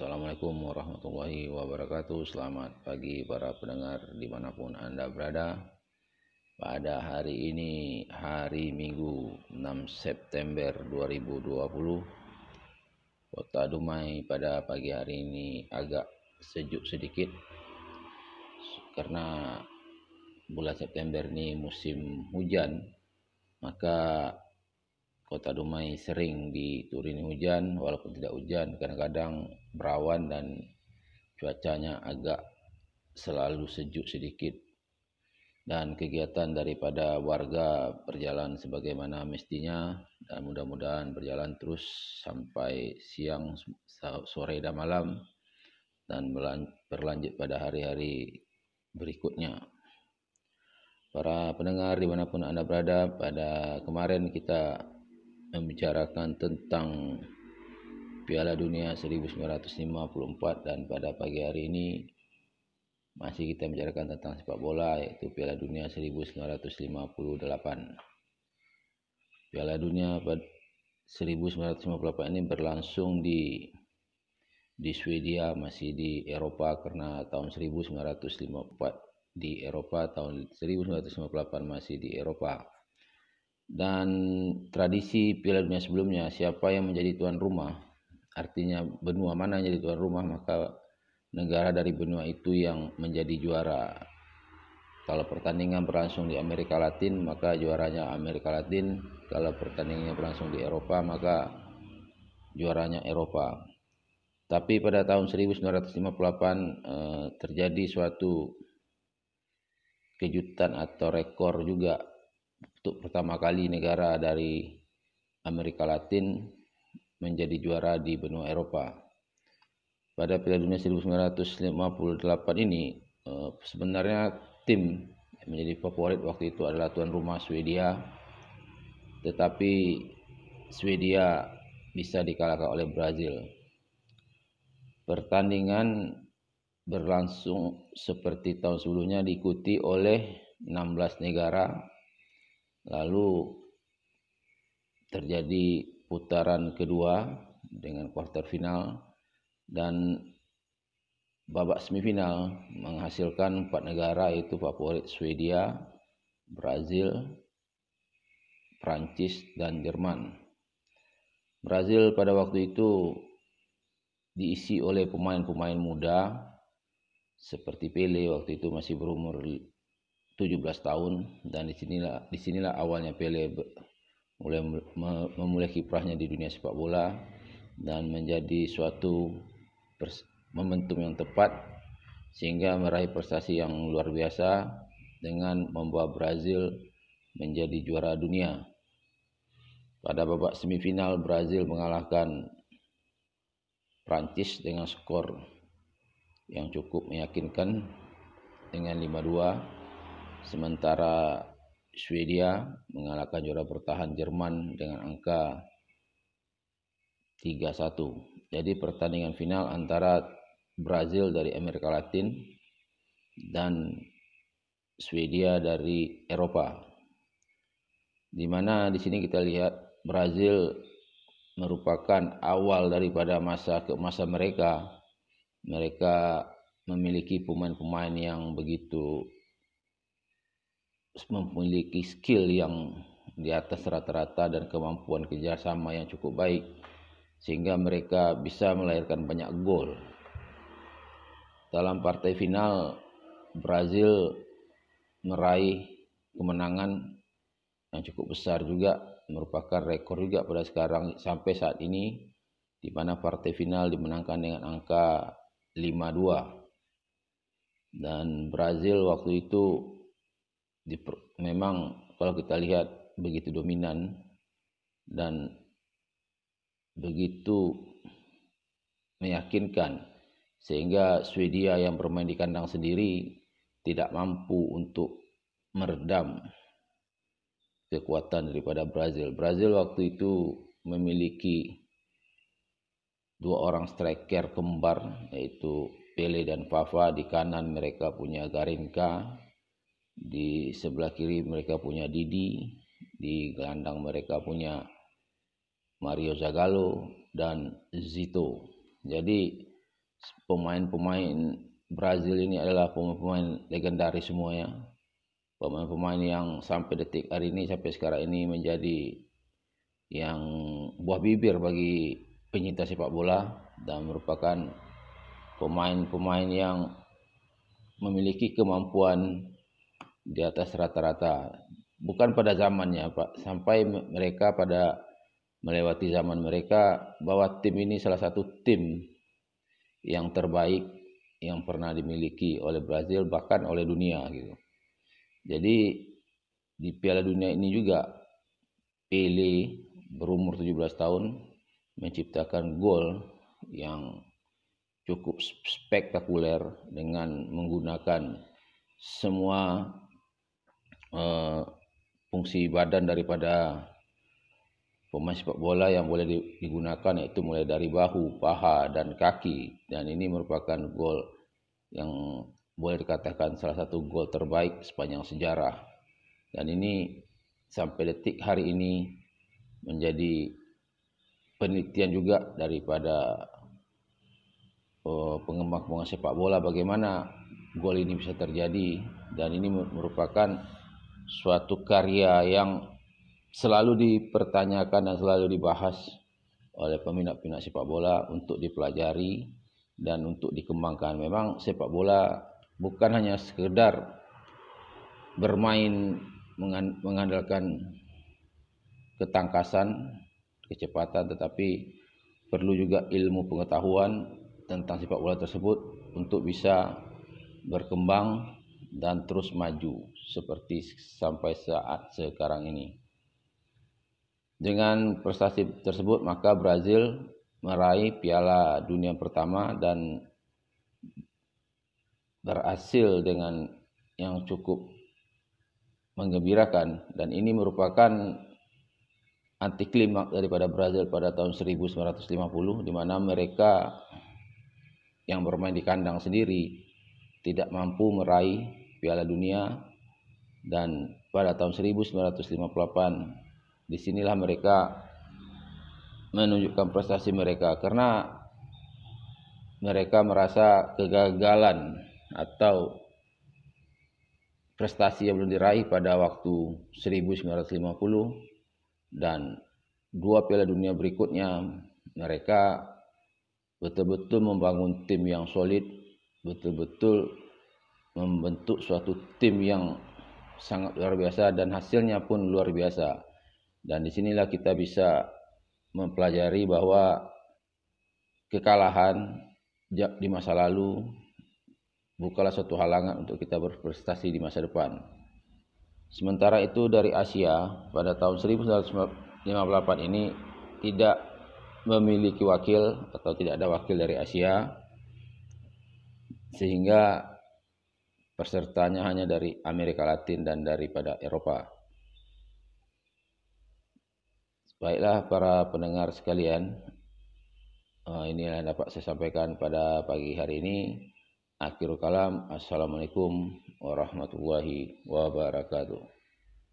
Assalamualaikum warahmatullahi wabarakatuh. Selamat pagi para pendengar di mana pun Anda berada. Pada hari ini hari Minggu 6 September 2020 Kota Dumai pada pagi hari ini agak sejuk sedikit. Karena bulan September ini musim hujan Maka Kota Dumai sering diturini hujan, walaupun tidak hujan, kadang-kadang berawan dan cuacanya agak selalu sejuk sedikit. Dan kegiatan daripada warga berjalan sebagaimana mestinya dan mudah-mudahan berjalan terus sampai siang, sore dan malam dan berlanjut pada hari-hari berikutnya. Para pendengar di mana pun Anda berada, pada kemarin kita membicarakan tentang Piala Dunia 1954 dan pada pagi hari ini masih kita bicarakan tentang sepak bola yaitu Piala Dunia 1958. Piala Dunia 1958 ini berlangsung di di Swedia masih di Eropa karena tahun 1954 di Eropa tahun 1958 masih di Eropa dan tradisi Piala Dunia sebelumnya siapa yang menjadi tuan rumah? Artinya benua mana yang jadi tuan rumah maka negara dari benua itu yang menjadi juara. Kalau pertandingan berlangsung di Amerika Latin maka juaranya Amerika Latin. Kalau pertandingannya berlangsung di Eropa maka juaranya Eropa. Tapi pada tahun 1958 eh, terjadi suatu kejutan atau rekor juga untuk pertama kali negara dari Amerika Latin menjadi juara di benua Eropa. Pada Piala Dunia 1958 ini eh, sebenarnya tim yang menjadi favorit waktu itu adalah tuan rumah Swedia. Tetapi Swedia bisa dikalahkan oleh Brazil. Pertandingan berlangsung seperti tahun sebelumnya diikuti oleh 16 negara Lalu terjadi putaran kedua dengan kuarter final dan babak semifinal menghasilkan empat negara yaitu favorit Swedia, Brazil, Prancis dan Jerman. Brazil pada waktu itu diisi oleh pemain-pemain muda seperti Pele waktu itu masih berumur 17 tahun dan di sinilah di sinilah awalnya Pele mulai memulai kiprahnya di dunia sepak bola dan menjadi suatu momentum yang tepat sehingga meraih prestasi yang luar biasa dengan membawa Brazil menjadi juara dunia. Pada babak semifinal Brazil mengalahkan Prancis dengan skor yang cukup meyakinkan dengan 5-2 Sementara Swedia mengalahkan juara bertahan Jerman dengan angka 3-1. Jadi pertandingan final antara Brazil dari Amerika Latin dan Swedia dari Eropa. Di mana di sini kita lihat Brazil merupakan awal daripada masa ke masa mereka. Mereka memiliki pemain-pemain yang begitu memiliki skill yang di atas rata-rata dan kemampuan kerjasama yang cukup baik sehingga mereka bisa melahirkan banyak gol. Dalam partai final Brazil meraih kemenangan yang cukup besar juga merupakan rekor juga pada sekarang sampai saat ini di mana partai final dimenangkan dengan angka 5-2 dan Brazil waktu itu di, memang kalau kita lihat begitu dominan dan begitu meyakinkan sehingga Swedia yang bermain di kandang sendiri tidak mampu untuk meredam kekuatan daripada Brazil. Brazil waktu itu memiliki dua orang striker kembar yaitu Pele dan Pava di kanan mereka punya Garinka di sebelah kiri mereka punya Didi, di gelandang mereka punya Mario Zagallo dan Zito. Jadi pemain-pemain Brazil ini adalah pemain-pemain legendaris semuanya. Pemain-pemain yang sampai detik hari ini sampai sekarang ini menjadi yang buah bibir bagi penyinta sepak bola dan merupakan pemain-pemain yang memiliki kemampuan di atas rata-rata. Bukan pada zamannya, Pak, sampai mereka pada melewati zaman mereka bahwa tim ini salah satu tim yang terbaik yang pernah dimiliki oleh Brazil bahkan oleh dunia gitu. Jadi di Piala Dunia ini juga Pele berumur 17 tahun menciptakan gol yang cukup spektakuler dengan menggunakan semua uh, fungsi badan daripada pemain sepak bola yang boleh digunakan yaitu mulai dari bahu, paha, dan kaki. Dan ini merupakan gol yang boleh dikatakan salah satu gol terbaik sepanjang sejarah. Dan ini sampai detik hari ini menjadi penelitian juga daripada uh, pengembang-pengembang sepak bola bagaimana gol ini bisa terjadi dan ini merupakan suatu karya yang selalu dipertanyakan dan selalu dibahas oleh peminat-peminat sepak bola untuk dipelajari dan untuk dikembangkan. Memang sepak bola bukan hanya sekedar bermain mengandalkan ketangkasan, kecepatan, tetapi perlu juga ilmu pengetahuan tentang sepak bola tersebut untuk bisa berkembang dan terus maju seperti sampai saat sekarang ini. Dengan prestasi tersebut maka Brazil meraih piala dunia pertama dan berhasil dengan yang cukup menggembirakan dan ini merupakan anti klimaks daripada Brazil pada tahun 1950 di mana mereka yang bermain di kandang sendiri tidak mampu meraih piala dunia dan pada tahun 1958 di sinilah mereka menunjukkan prestasi mereka. Karena mereka merasa kegagalan atau prestasi yang belum diraih pada waktu 1950 dan dua piala dunia berikutnya mereka betul-betul membangun tim yang solid betul-betul membentuk suatu tim yang sangat luar biasa dan hasilnya pun luar biasa dan di sinilah kita bisa mempelajari bahwa kekalahan di masa lalu bukanlah suatu halangan untuk kita berprestasi di masa depan. Sementara itu dari Asia pada tahun 1958 ini tidak memiliki wakil atau tidak ada wakil dari Asia sehingga pesertanya hanya dari Amerika Latin dan daripada Eropa. Baiklah para pendengar sekalian, uh, inilah yang dapat saya sampaikan pada pagi hari ini. Akhirul kalam, Assalamualaikum warahmatullahi wabarakatuh.